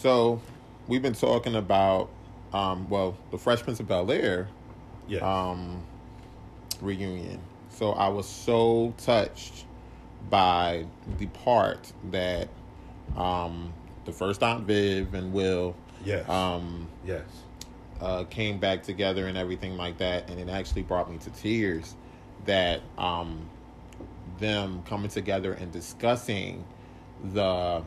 So, we've been talking about, um, well, the Fresh Prince of Bel Air Yes. um, reunion. So I was so touched by the part that um, the first Aunt Viv and Will yes. um, yes. uh, came back together and everything like that, and it actually brought me to tears that um, them coming together and discussing the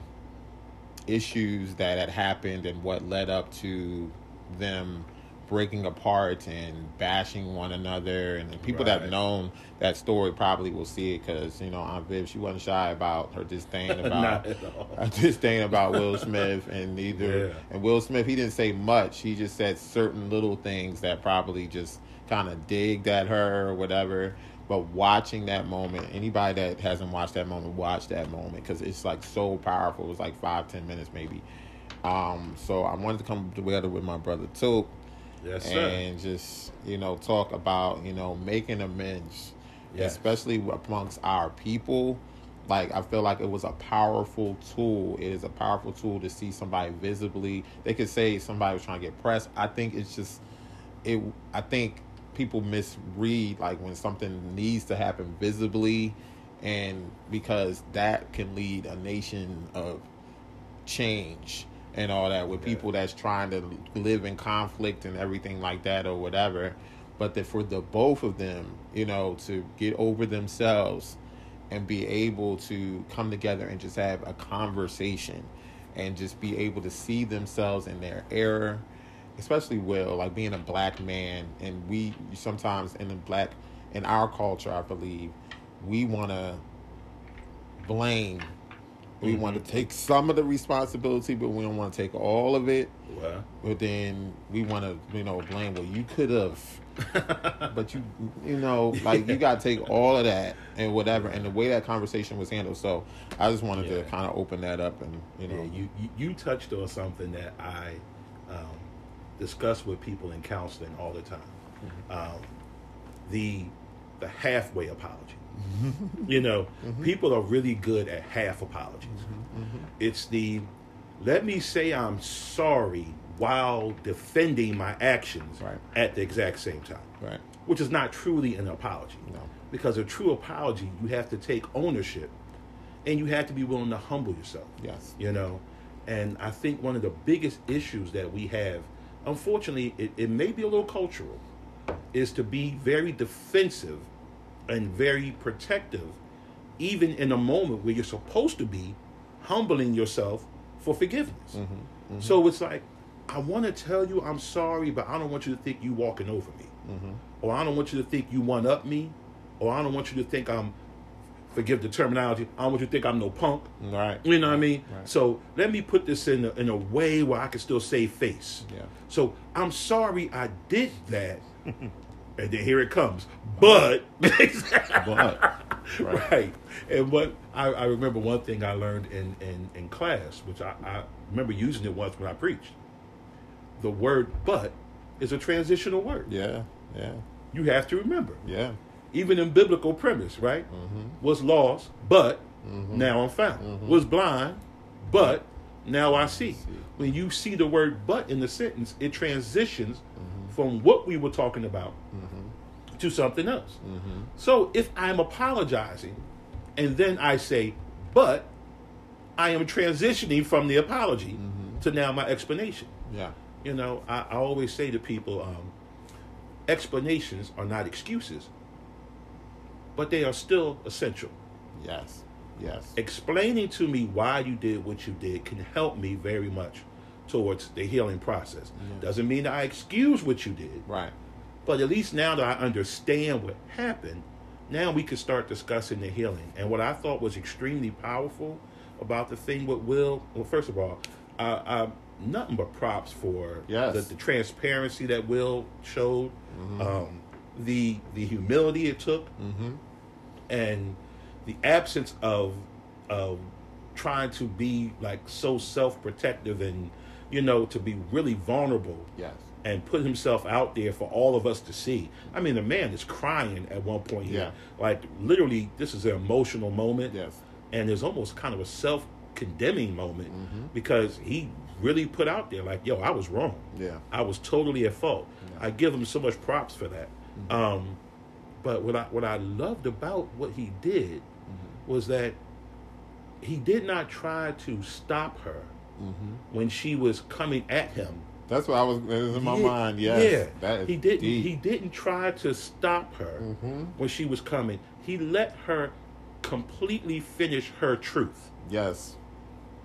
issues that had happened and what led up to them breaking apart and bashing one another and, people that have known that story probably will see it because you know Aunt Viv she wasn't shy about her disdain about Not at all. I just saying about Will Smith and neither Yeah. and Will Smith he didn't say much. He just said certain little things that probably just kind of digged at her or whatever. But watching that moment, anybody that hasn't watched that moment, watch that moment because it's like so powerful. It was like five, ten minutes maybe. Um, so I wanted to come together with my brother too. Yes, sir. and just you know talk about you know making amends Yes. especially amongst our people like i feel like it was a powerful tool it is a powerful tool to see somebody visibly they could say somebody was trying to get pressed i think it's just it i think people misread like when something needs to happen visibly and because that can lead a nation of change and all that with people that's trying to live in conflict and everything like that or whatever. But that for the both of them you know to get over themselves and be able to come together and just have a conversation and just be able to see themselves in their error especially will like being a black man and we sometimes in the black in our culture i believe we want to blame. We want to take some of the responsibility but we don't want to take all of it. Well, but then we want to you know blame well you could have. But you you know like you got to take all of that and whatever and the way that conversation was handled. So i just wanted to kind of open that up and you know. Yeah, you, you you touched on something that I um, discuss with people in counseling all the time. Mm-hmm. Um, the the halfway apology. Mm-hmm. you know, mm-hmm. people are really good at half apologies. It's the let me say I'm sorry while defending my actions Right. at the exact same time, right. Which is not truly an apology. no. Because a true apology, you have to take ownership and you have to be willing to humble yourself. Yes. You know? And i think one of the biggest issues that we have unfortunately it, it may be a little cultural is to be very defensive and very protective even in a moment where you're supposed to be humbling yourself for forgiveness. Mm-hmm, mm-hmm. So it's like i want to tell you i'm sorry but i don't want you to think you walking over me. Mm-hmm. Or i don't want you to think you one up me. Or i don't want you to think i'm forgive the terminology i don't want you to think i'm no punk right you know what I mean? Right. So let me put this in a, in a way where I can still save face. Yeah. So I'm sorry I did that. and then here it comes. But but right. Right. And what I, I remember one thing I learned in, in, in class, which I, I remember using it once when I preached. The word but is a transitional word. yeah yeah You have to remember. yeah Even in biblical premise, right? Mm-hmm. Was lost, but now I'm found. Was blind, but now I see. See. When you see the word but in the sentence, it transitions Mm-hmm. from what we were talking about to something else. Mm-hmm. So if I'm apologizing and then I say, but I am transitioning from the apology Mm-hmm. to now my explanation. yeah You know, I, I always say to people, um, explanations are not excuses, but they are still essential. yes yes Explaining to me why you did what you did can help me very much towards the healing process. Yeah. Doesn't mean that I excuse what you did, right but at least now that I understand what happened, now we can start discussing the healing. And what I thought was extremely powerful about the thing with Will, well, first of all, I, I nothing but props for Yes. the, the transparency that Will showed, um, the the humility it took, mm-hmm and the absence of of trying to be like so self protective and you know to be really vulnerable yes and put himself out there for all of us to see. I mean, the man is crying at one point here. Yeah. Like, literally, this is an emotional moment. yes And there's almost kind of a self condemning moment Mm-hmm. because he really put out there like, "Yo, I was wrong. Yeah. I was totally at fault." Yeah. I give him so much props for that. Mm-hmm. Um, but what I what I loved about what he did Mm-hmm. was that he did not try to stop her Mm-hmm. when she was coming at him. That's what I was. Was in my Yeah, mind. Yes. Yeah, he didn't. deep. He didn't try to stop her Mhm. when she was coming. He let her completely finish her truth, Yes.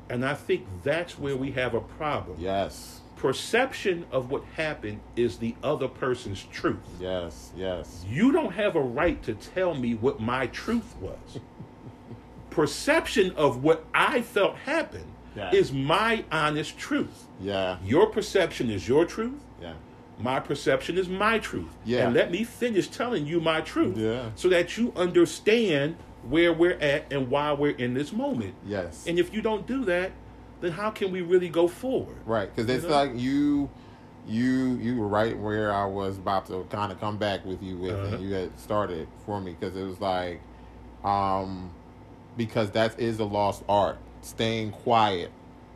and I think that's where we have a problem. Yes. Perception of what happened is the other person's truth. Yes. Yes. You don't have a right to tell me what my truth was. Perception of what I felt happened Yeah. is my honest truth. Yeah. Your perception is your truth. Yeah. My perception is my truth. Yeah. And let me finish telling you my truth. Yeah. So that you understand where we're at and why we're in this moment. Yes. And if you don't do that, then how can we really go forward? Right, because it's You know? like you, you, you were right where I was about to kind of come back with you with, Uh-huh. and you had started for me because it was like, um, because that is a lost art. Staying quiet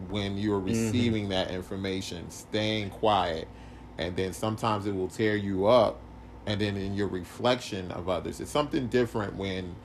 when you're Mm-hmm. receiving that information, staying quiet, and then sometimes it will tear you up, and then in your reflection of others, it's something different when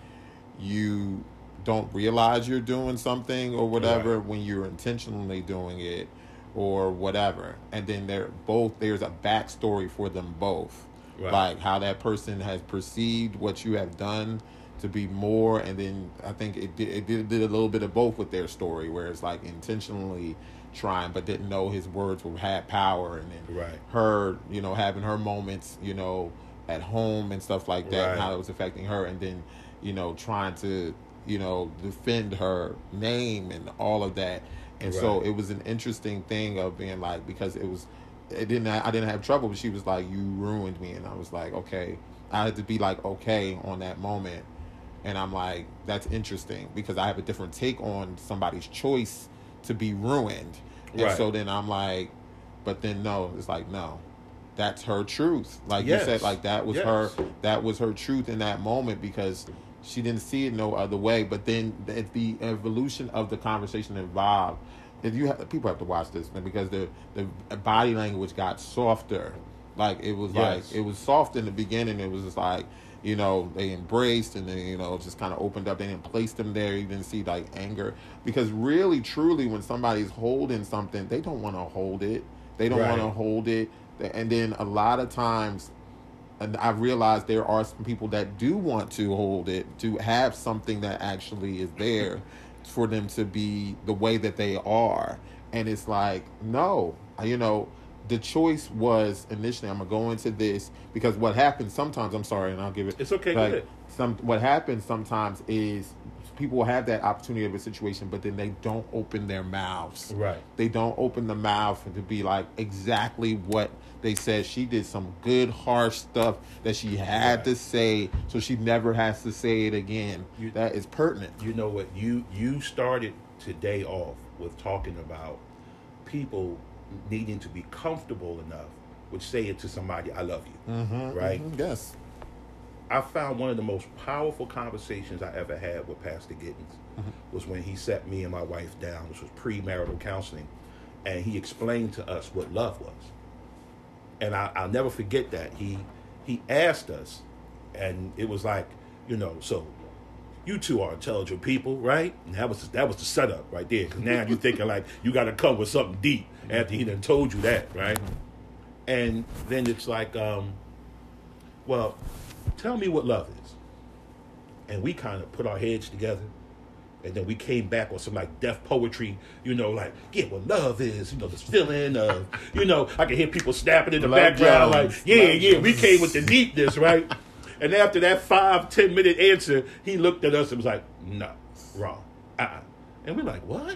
you don't realize you're doing something or whatever Right. when you're intentionally doing it or whatever and then they're both there's a backstory for them both Right. like how that person has perceived what you have done to be more and then i think it did, it did, did a little bit of both with their story where it's like intentionally trying but didn't know his words would had power and then Right. her you know having her moments you know at home and stuff like that and how it was affecting her and then you know trying to you know defend her name and all of that. And so it was an interesting thing of being like because it was it didn't i didn't have trouble but she was like you ruined me. And i was like okay. I had to be like okay on that moment. And i'm like that's interesting because i have a different take on somebody's choice to be ruined. And Right. so then i'm like but then no it's like no that's her truth. Like Yes. you said like that was Yes. her that was her truth in that moment because she didn't see it no other way. But then the, the evolution of the conversation involved if you have, people have to watch this because the the body language got softer. Like it was Yes. like it was soft in the beginning. It was just like you know they embraced and then you know just kind of opened up. They didn't place them there. You didn't see like anger. Because really truly when somebody's holding something they don't want to hold it. They don't Right. want to hold it. And then a lot of times and I realized there are some people that do want to hold it, to have something that actually is there for them to be the way that they are. And it's like, no, you know, the choice was initially I'm gonna go into this because what happens sometimes I'm sorry and I'll give it It's okay, like, some what happens sometimes is people have that opportunity of a situation but then they don't open their mouths Right. they don't open the mouth to be like exactly what they said. She did some good harsh stuff that she had Right. to say, so she never has to say it again. You- that is pertinent. You know what? You you started today off with talking about people needing to be comfortable enough with saying to somebody, "I love you." Mm-hmm, Right. Yes. I found one of the most powerful conversations I ever had with Pastor Giddens was when he sat me and my wife down. which was premarital counseling, and he explained to us what love was. And I, I'll never forget that he he asked us, and it was like, you know, so you two are intelligent people, right? And that was that was the setup right there. Because now you're thinking like you got to come with something deep after he done told you that, right? And then it's like, um, well, tell me what love is. And we kind of put our heads together. And then we came back on some like Def Poetry, you know, like, yeah, what love is, you know, this feeling of, you know, I can hear people snapping in the background, Jones. like, yeah, yeah, we came with the deepness, right? and after that five, ten minute answer, he looked at us and was like, no, wrong. Uh-uh. And we're like, what?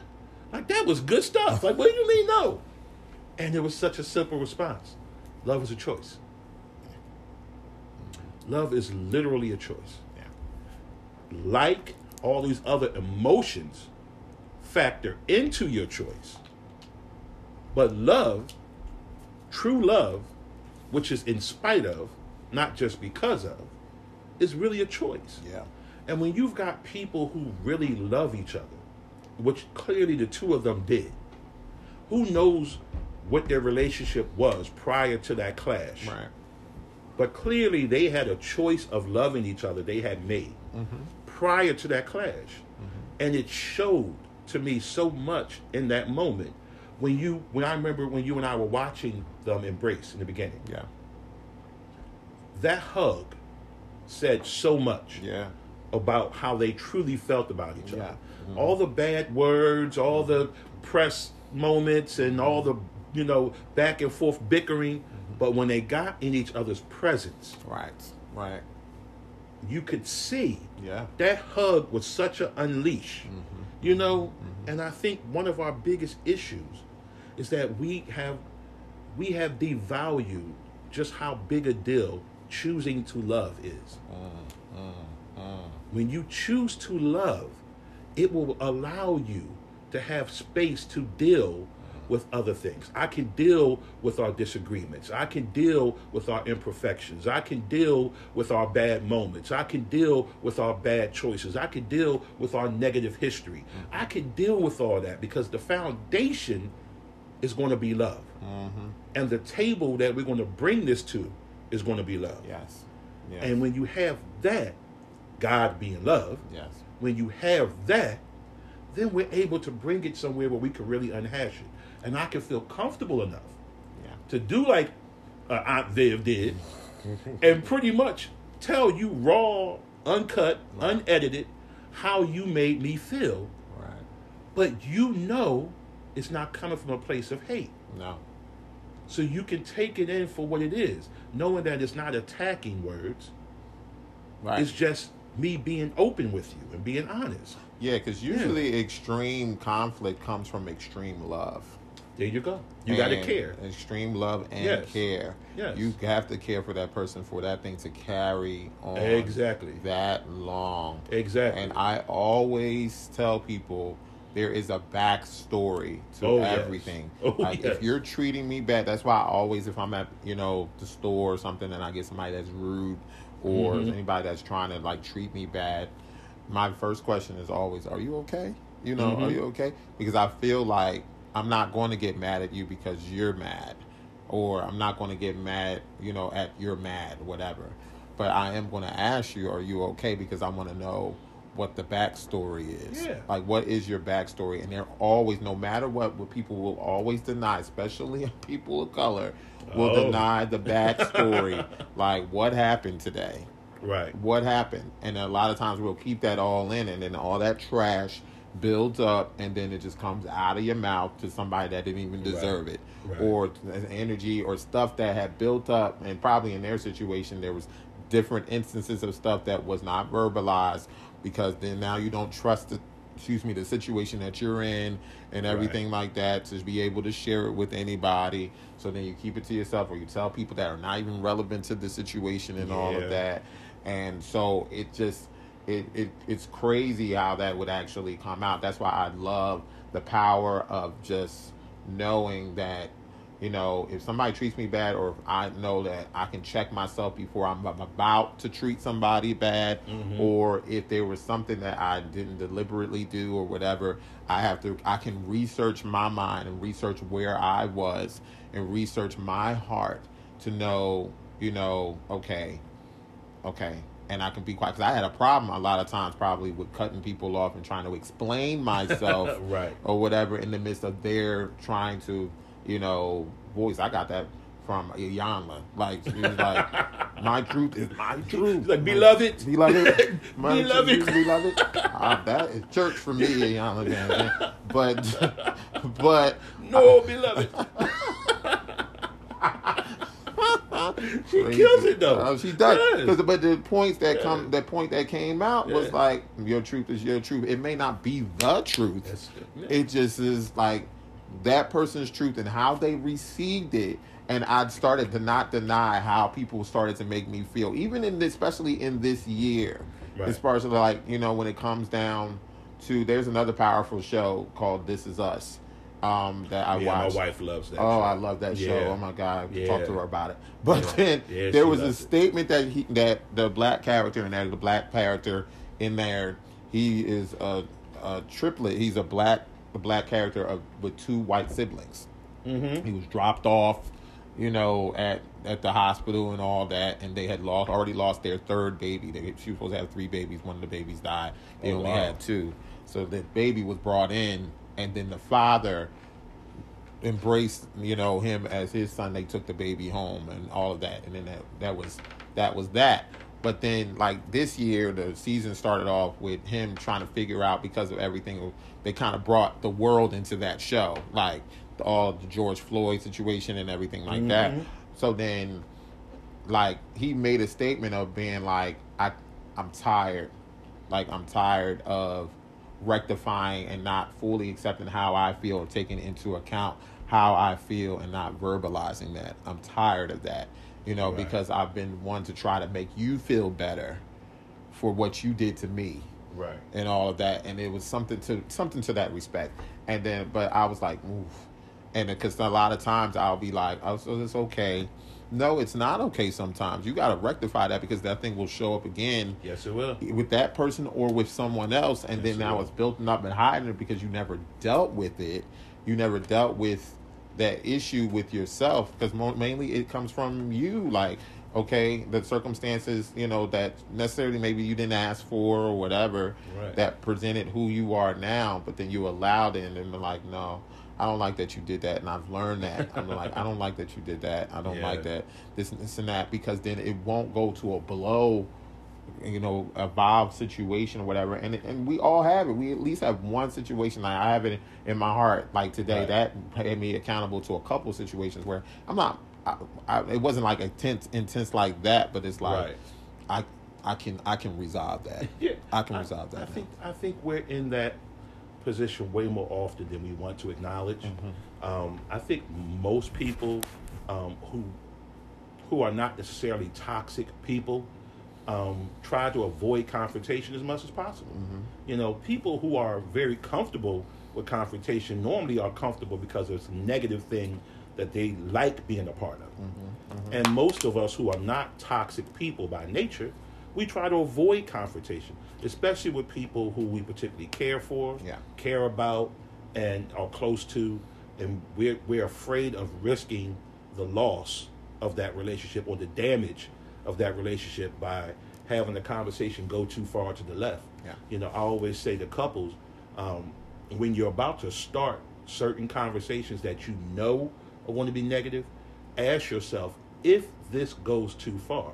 Like, that was good stuff. Like, what do you mean, no? And it was such a simple response love is a choice. Love is literally a choice. Yeah. Like all these other emotions factor into your choice. But love, true love, which is in spite of, not just because of, is really a choice. Yeah. And when you've got people who really love each other which clearly the two of them did. Who knows what their relationship was prior to that clash? Right. But clearly they had a choice of loving each other they had made Mm-hmm. prior to that clash. And it showed to me so much in that moment when you when I remember when you and I were watching them embrace in the beginning. Yeah. That hug said so much Yeah. about how they truly felt about each other. Yeah. Mhm. All the bad words, all the press moments, and all the you know back and forth bickering, but when they got in each other's presence, Right. Right. you could see Yeah. that hug was such an unleash. Mm-hmm. You know, mm-hmm. and I think one of our biggest issues is that we have we have devalued just how big a deal choosing to love is. Mm, mm, mm. When you choose to love, it will allow you to have space to deal with other things. I can deal with our disagreements. I can deal with our imperfections. I can deal with our bad moments. I can deal with our bad choices. I can deal with our negative history. I can deal with all that because the foundation is going to be love. Mm-hmm. And the table that we're going to bring this to is going to be love. Yes. Yes. And when you have that, God being love, yes. when you have that, then we're able to bring it somewhere where we can really unhash it. And I can feel comfortable enough Yeah. to do like uh, Aunt Viv did and pretty much tell you raw, uncut, Right. unedited how you made me feel. Right. But you know it's not coming from a place of hate. No. So you can take it in for what it is, knowing that it's not attacking words. Right. It's just me being open with you and being honest. yeah, because usually extreme conflict comes from extreme love. There you go. You got to care. Extreme love and Yes. care. Yes. You have to care for that person for that thing to carry on Exactly. that long. Exactly. And I always tell people there is a backstory to Oh, yes. everything. Oh, like yes. if you're treating me bad, that's why I always, if I'm at you know the store or something, and I get somebody that's rude or Mhm. anybody that's trying to like treat me bad, my first question is always, "Are you okay? You know, are Mhm. you okay?" Because I feel like I'm not going to get mad at you because you're mad, or I'm not going to get mad, you know, at you're mad, whatever. But I am going to ask you, "Are you okay?" Because I want to know what the backstory is. Yeah. Like, what is your backstory? And they're always, no matter what, what people will always deny, especially people of color, will Oh. deny the backstory. like, what happened today? right. What happened? And a lot of times we'll keep that all in, and then all that trash builds up, and then it just comes out of your mouth to somebody that didn't even deserve it, Right. or energy or stuff that had built up, and probably in their situation there was different instances of stuff that was not verbalized because then now you don't trust the excuse me the situation that you're in and everything like that to be able to share it with anybody. So then you keep it to yourself or you tell people that are not even relevant to the situation and all of that. And so it just it, it it's crazy how that would actually come out that's why i love the power of just knowing that you know if somebody treats me bad or if i know that i can check myself before i'm, I'm about to treat somebody bad Mhm. or if there was something that i didn't deliberately do or whatever i have to i can research my mind and research where i was and research my heart to know you know okay okay and i can be quiet because i had a problem a lot of times probably with cutting people off and trying to explain myself Right. or whatever in the midst of their trying to, you know, voice. I got that from Iyanla. Like she was like, "My truth is my truth." Like, beloved. beloved, my Beloved. truth is beloved. Ah, that is church for me, Iyanla. Man. But, but No, beloved. she kills it though. Oh, she does. Yes. but the points that come, the point that came out was like, "Your truth is your truth." It may not be the truth. Yeah. It just is like that person's truth and how they received it. And I started to not deny how people started to make me feel, even in this, especially in this year, Right. as far as like you know when it comes down to. There's another powerful show called This Is Us um, that I yeah, watched. my wife loves that. Oh, show. I love that show. Yeah. Oh my god, Yeah. talk to her about it. But then there was a it. statement that he that the black character and that the black character in there, he is a a triplet. He's a black a black character of with two white siblings. Mm-hmm. He was dropped off, you know, at at the hospital and all that, and they had lost already lost their third baby. They she was supposed to have three babies. One of the babies died. They Oh, only wow. had two. So the baby was brought in, and then the father embraced you know him as his son. They took the baby home and all of that. And then that that was that was that. But then like this year the season started off with him trying to figure out because of everything they kind of brought the world into that show. Like all the George Floyd situation and everything like that. Mhm. so then like he made a statement of being like I I'm tired. Like I'm tired of rectifying and not fully accepting how I feel or taking into account how I feel and not verbalizing that. I'm tired of that. You know, Right. because I've been one to try to make you feel better for what you did to me Right. and all of that and it was something to something to that respect and then but i was like oof and because a lot of times i'll be like oh so it's okay no it's not okay sometimes you got to rectify that because that thing will show up again Yes, it will. with that person or with someone else and Yes, then it now will. it's built up and hiding it because you never dealt with it you never dealt with that issue with yourself because mainly it comes from you like okay the circumstances you know that necessarily maybe you didn't ask for or whatever Right. that presented who you are now but then you allowed it and then like no I don't like that you did that, and I've learned that. I'm like, I don't like that you did that. I don't Yeah. like that this, this and that because then it won't go to a blow you know, evolved situation or whatever. And and we all have it. We at least have one situation. Like I have it in my heart. Like today, Right. that made me accountable to a couple situations where I'm not. I, I, it wasn't like intense, intense like that, but it's like Right. I, I can, I can resolve that. Yeah, I can resolve that I now. think I think we're in that position way more often than we want to acknowledge. Mm-hmm. Um, I think most people um, who who are not necessarily toxic people um, try to avoid confrontation as much as possible. Mm-hmm. You know, people who are very comfortable with confrontation normally are comfortable because it's a negative thing that they like being a part of. Mm-hmm. And most of us who are not toxic people by nature, we try to avoid confrontation, especially with people who we particularly care for, Yeah. care about, and are close to, and we're we're afraid of risking the loss of that relationship or the damage of that relationship by having the conversation go too far to the left. Yeah. You know, I always say to couples, um, when you're about to start certain conversations that you know are going to be negative, ask yourself if this goes too far.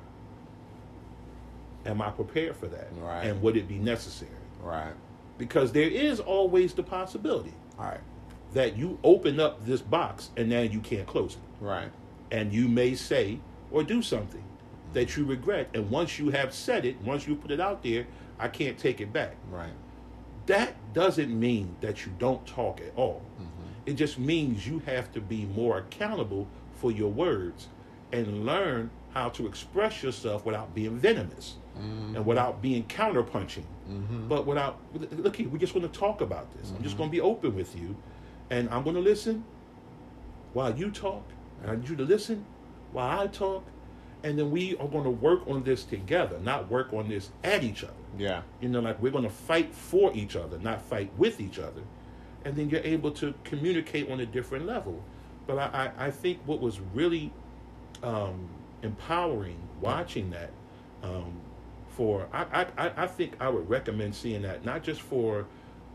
Am I prepared for that? Right. And would it be necessary? Right. Because there is always the possibility right. that you open up this box and now you can't close it. Right. And you may say or do something that you regret. And once you have said it, once you put it out there, I can't take it back. Right. That doesn't mean that you don't talk at all. Mm-hmm. It just means you have to be more accountable for your words and learn how to express yourself without being venomous Mm-hmm. and without being counterpunching. But without, look here, we just want to talk about this. I'm Mm-hmm. just going to be open with you and I'm going to listen while you talk. And I need you to listen while I talk. And then we are going to work on this together, not work on this at each other. Yeah. You know, like we're going to fight for each other, not fight with each other. And then you're able to communicate on a different level. But I, I, I think what was really um, empowering watching that um, for, I, I, I- think I would recommend seeing that not just for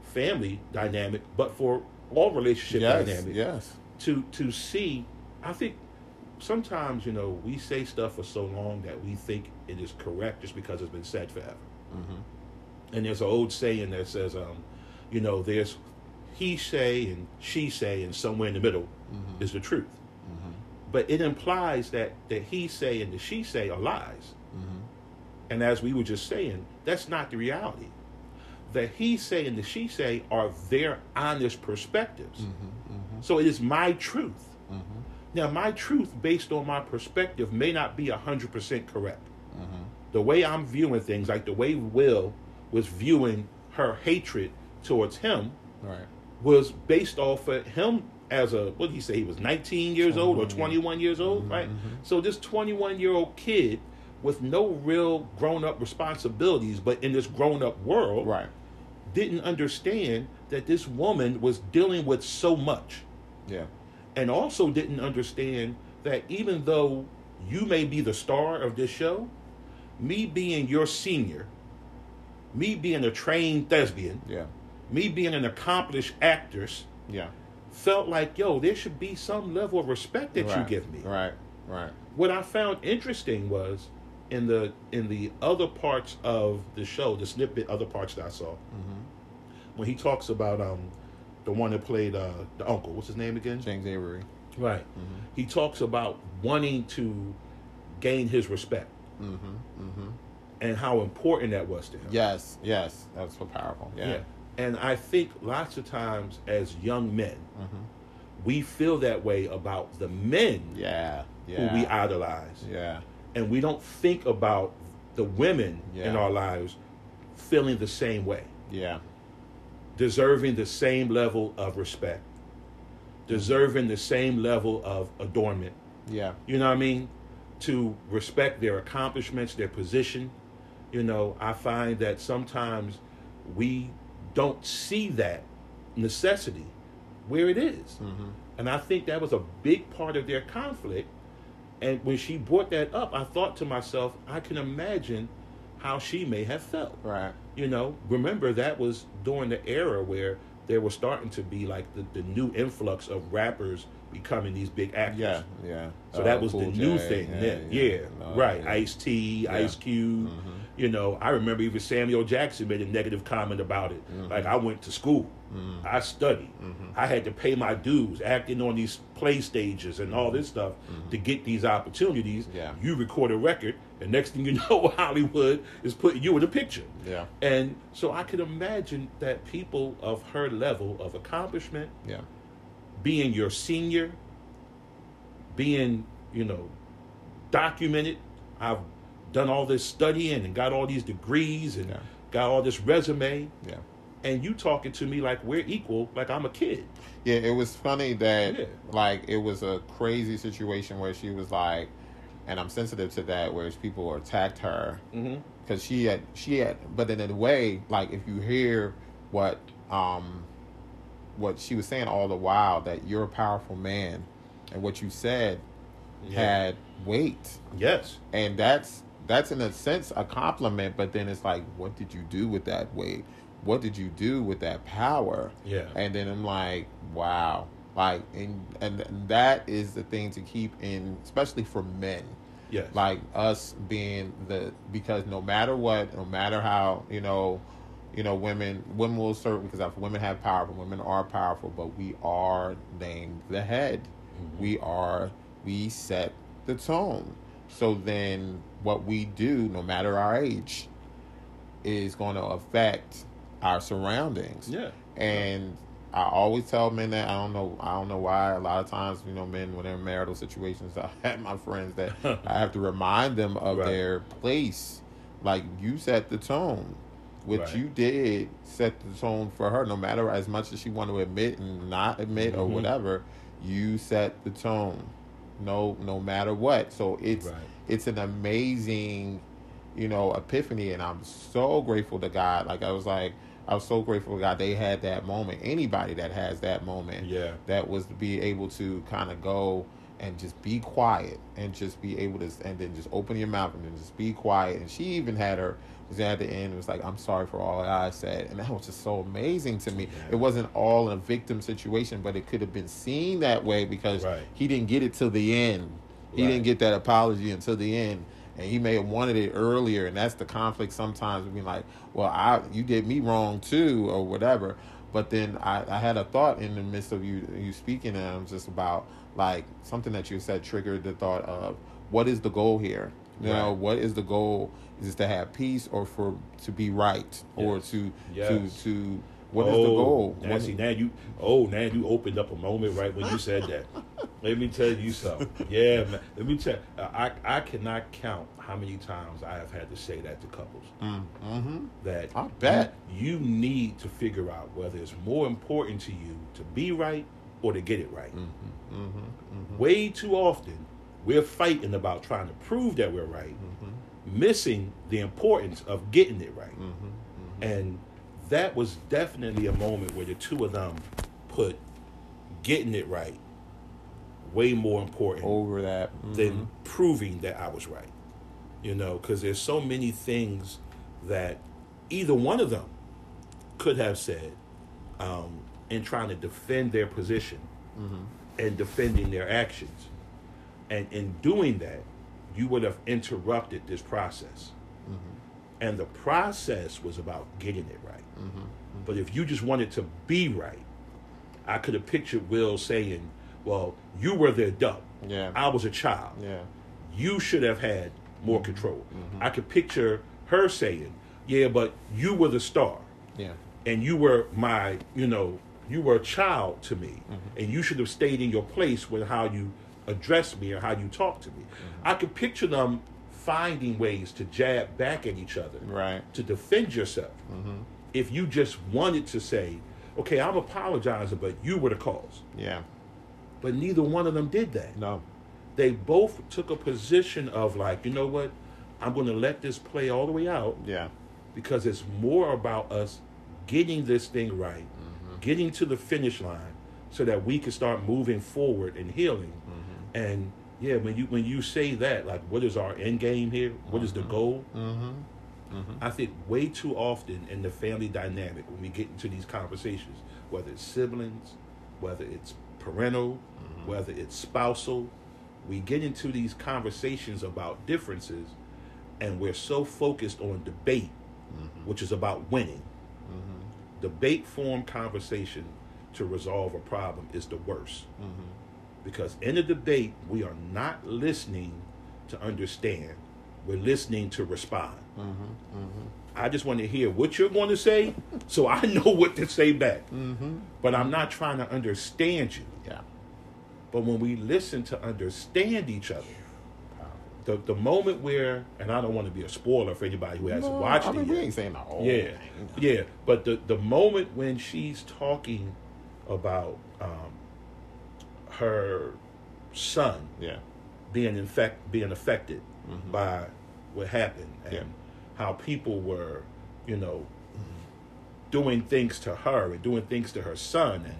family dynamic, but for all relationship Yes. dynamic Yes. to to see i think sometimes you know we say stuff for so long that we think it is correct just because it's been said forever Mm-hmm. and there's an old saying that says um you know there's he say and she say and somewhere in the middle Mm-hmm. is the truth but it implies that that he say and the she say are lies Mm-hmm. And as we were just saying that's not the reality the he say and the she say are their honest perspectives Mm-hmm. so it is my truth Now, my truth based on my perspective may not be 100% correct. Mm-hmm. The way I'm viewing things, like the way Will was viewing her hatred towards him, Right. was based off of him as a, what did he say? He was 19 years old or 21, 21 years old, right? So this 21 year old kid with no real grown up responsibilities, but in this grown up world, Right. didn't understand that this woman was dealing with so much Yeah. and also didn't understand that even though you may be the star of this show, me being your senior, me being a trained thespian, Yeah. me being an accomplished actress, Yeah. felt like, yo, there should be some level of respect that you give me. Right. Right. What I found interesting was in the in the other parts of the show, the snippet, other parts that I saw, Mm-hmm. when he talks about um the one that played uh the uncle, what's his name again? James Avery. Right. He talks about wanting to gain his respect Mm-hmm. Mm-hmm. and how important that was to him. Yes. Yes. That's so powerful. Yeah. Yeah. And I think lots of times as young men, Mm-hmm. we feel that way about the men Yeah. who Yeah. we idolize. Yeah. And we don't think about the women in our lives feeling the same way, Yeah. deserving the same level of respect, deserving the same level of adornment. Yeah. You know what I mean? To respect their accomplishments, their position. You know, I find that sometimes we don't see that necessity where it is. Mm-hmm. And I think that was a big part of their conflict. And when she brought that up, I thought to myself, I can imagine how she may have felt. Right. You know, remember that was during the era where there was starting to be like the, the new influx of rappers becoming these big actors. Yeah. Yeah. So Uh, that was the Cool new J, thing then. Yeah, No, right. yeah. Ice T, Ice Cube. Mhm. You know, I remember even Samuel Jackson made a negative comment about it. Mhm. Like, I went to school, Mhm. I studied, Mhm. I had to pay my dues, acting on these play stages and all this stuff Mhm. to get these opportunities. Yeah. You record a record, and next thing you know, Hollywood is putting you in the picture. Yeah. And so I could imagine that people of her level of accomplishment, Yeah. being your senior, being, you know, documented. I've done all this studying and got all these degrees and Yeah. got all this resume. Yeah. And you talking to me like we're equal, like I'm a kid. Yeah, it was funny that Yeah. like it was a crazy situation where she was like, and I'm sensitive to that, where people attacked her Mm-hmm. because she had she had, but then in a way, like if you hear what um what she was saying all the while that you're a powerful man, and what you said had weight, Yes. and that's that's in a sense a compliment, but then it's like, what did you do with that weight? What did you do with that power? Yeah. And then I'm like, wow. Like and and that is the thing to keep in especially for men. Yes. Like us being the because no matter what, no matter how, you know, you know, women women will serve because if women have power, women are powerful, but we are named the head. Mhm. We are we set the tone. So then what we do, no matter our age, is going to affect our surroundings. Yeah. And I always tell men that I don't know I don't know why a lot of times you know men when they're in marital situations I have my friends that I have to remind them of Right. their place. Like you set the tone. What Right. you did set the tone for her, no matter as much as she want to admit and not admit or Mhm. whatever, you set the tone. No no matter what. So it's Right. it's an amazing, you know, epiphany and I'm so grateful to God. Like I was like I was so grateful God they had that moment. Anybody that has that moment Yeah. that was to be able to kind of go and just be quiet and just be able to and then just open your mouth and then just be quiet and she even had her was at the end it was like i'm sorry for all i said and that was just so amazing to me Yeah. it wasn't all a victim situation but it could have been seen that way because Right. he didn't get it till the end he Right. didn't get that apology until the end and he may have wanted it earlier and that's the conflict sometimes being like well i you did me wrong too or whatever but then I, I had a thought in the midst of you you speaking and was just about like something that you said triggered the thought of what is the goal here you know Right. what is the goal is it to have peace or for to be right or Yes. to Yes. to to what is oh, the goal Now, What- see, now you, oh, now you opened up a moment right when you said that. Let me tell you something. Yeah, man. Let me tell. I I cannot count how many times I have had to say that to couples. Mm, mhm. That I bet. you, you need to figure out whether it's more important to you to be right or to get it right. Mhm, mhm, mhm, Way too often, we're fighting about trying to prove that we're right, mhm, missing the importance of getting it right. mhm, mhm. And that was definitely a moment where the two of them put getting it right way more important Over that. than Mhm. proving that I was right. You know, because there's so many things that either one of them could have said um, in trying to defend their position and defending their actions. And in doing that, you would have interrupted this process. And the process was about getting it right. But if you just wanted to be right, I could have pictured Will saying, Well, you were the adult. Yeah. I was a child. Yeah. You should have had more control. I could picture her saying, Yeah, but you were the star Yeah. and you were my, you know, you were a child to me, Mm-hmm. and you should have stayed in your place with how you addressed me or how you talked to me. Mm-hmm. I could picture them finding ways to jab back at each other, Right. to defend yourself. Mm-hmm. If you just wanted to say, "Okay, I'm apologizing, but you were the cause," Yeah. But neither one of them did that. No. They both took a position of like, you know what, I'm going to let this play all the way out Yeah. because it's more about us getting this thing right, mm-hmm. getting to the finish line, so that we can start moving forward and healing. Mm-hmm. And yeah, when you when you say that, like, what is our end game here? What is the mm-hmm. goal? Mm-hmm. I think way too often in the family dynamic when we get into these conversations, whether it's siblings, whether it's parental, mm-hmm. whether it's spousal, we get into these conversations about differences and we're so focused on debate, mm-hmm. which is about winning. Mm-hmm. Debate form conversation to resolve a problem is the worst. Because in a debate, we are not listening to understand, we're listening to respond. I just want to hear what you're going to say so I know what to say back. But I'm not trying to understand you. But when we listen to understand each other, the, the moment where, and I don't want to be a spoiler for anybody who hasn't No, watched I it mean, yet. we ain't saying the whole Yeah, thing. yeah. But the the moment when she's talking about um, her son Yeah. being infect being affected by what happened and Yeah. how people were, you know, doing things to her and doing things to her son and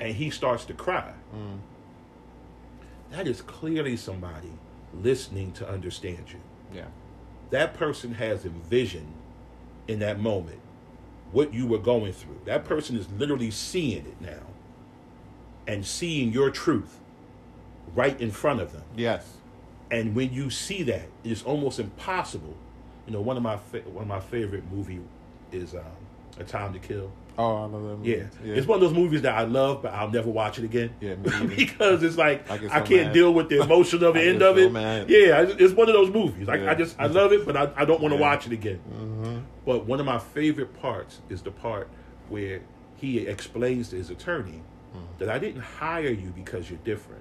and he starts to cry. That is clearly somebody listening to understand you Yeah. that person has envisioned in that moment what you were going through. That person is literally seeing it now and seeing your truth right in front of them. Yes. And when you see that, it's almost impossible. You know, one of my fa- one of my favorite movie is um, A Time to Kill. Oh, I love that movie. Yeah. it's one of those movies that I love, but I'll never watch it again. Yeah, because it's like I I can't mad. deal with the emotion of the end of it. mad. Yeah, it's one of those movies. Like I just I love it, but I, I don't want to Yeah. watch it again. But one of my favorite parts is the part where he explains to his attorney Mm-hmm. that I didn't hire you because you're different.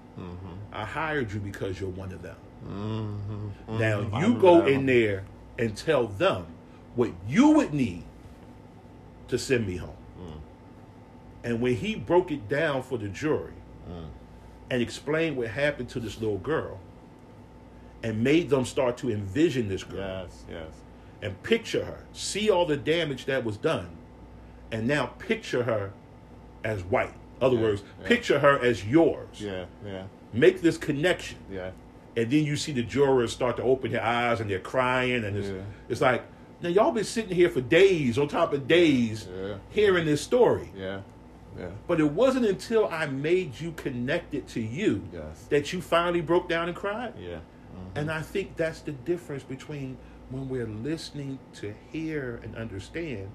I hired you because you're one of them. Mm-hmm. Now I you go in there and tell them what you would need to send me home. And when he broke it down for the jury Mm. and explained what happened to this little girl and made them start to envision this girl Yes. Yes. and picture her, see all the damage that was done, and now picture her as white. Other Yeah, words, yeah. picture her as yours. Yeah. Yeah. Make this connection. Yeah. and then you see the jurors start to open their eyes and they're crying and it's, Yeah. it's like now y'all been sitting here for days on top of days hearing this story Yeah. Yeah. but it wasn't until i made you connected to you Yes. that you finally broke down and cried Yeah. Mm-hmm. and i think that's the difference between when we're listening to hear and understand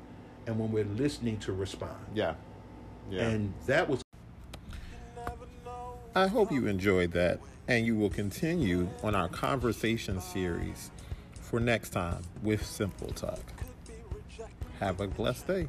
and when we're listening to respond Yeah. Yeah. and that was I hope you enjoyed that and you will continue on our conversation series for next time with Simple Talk. Have a blessed day.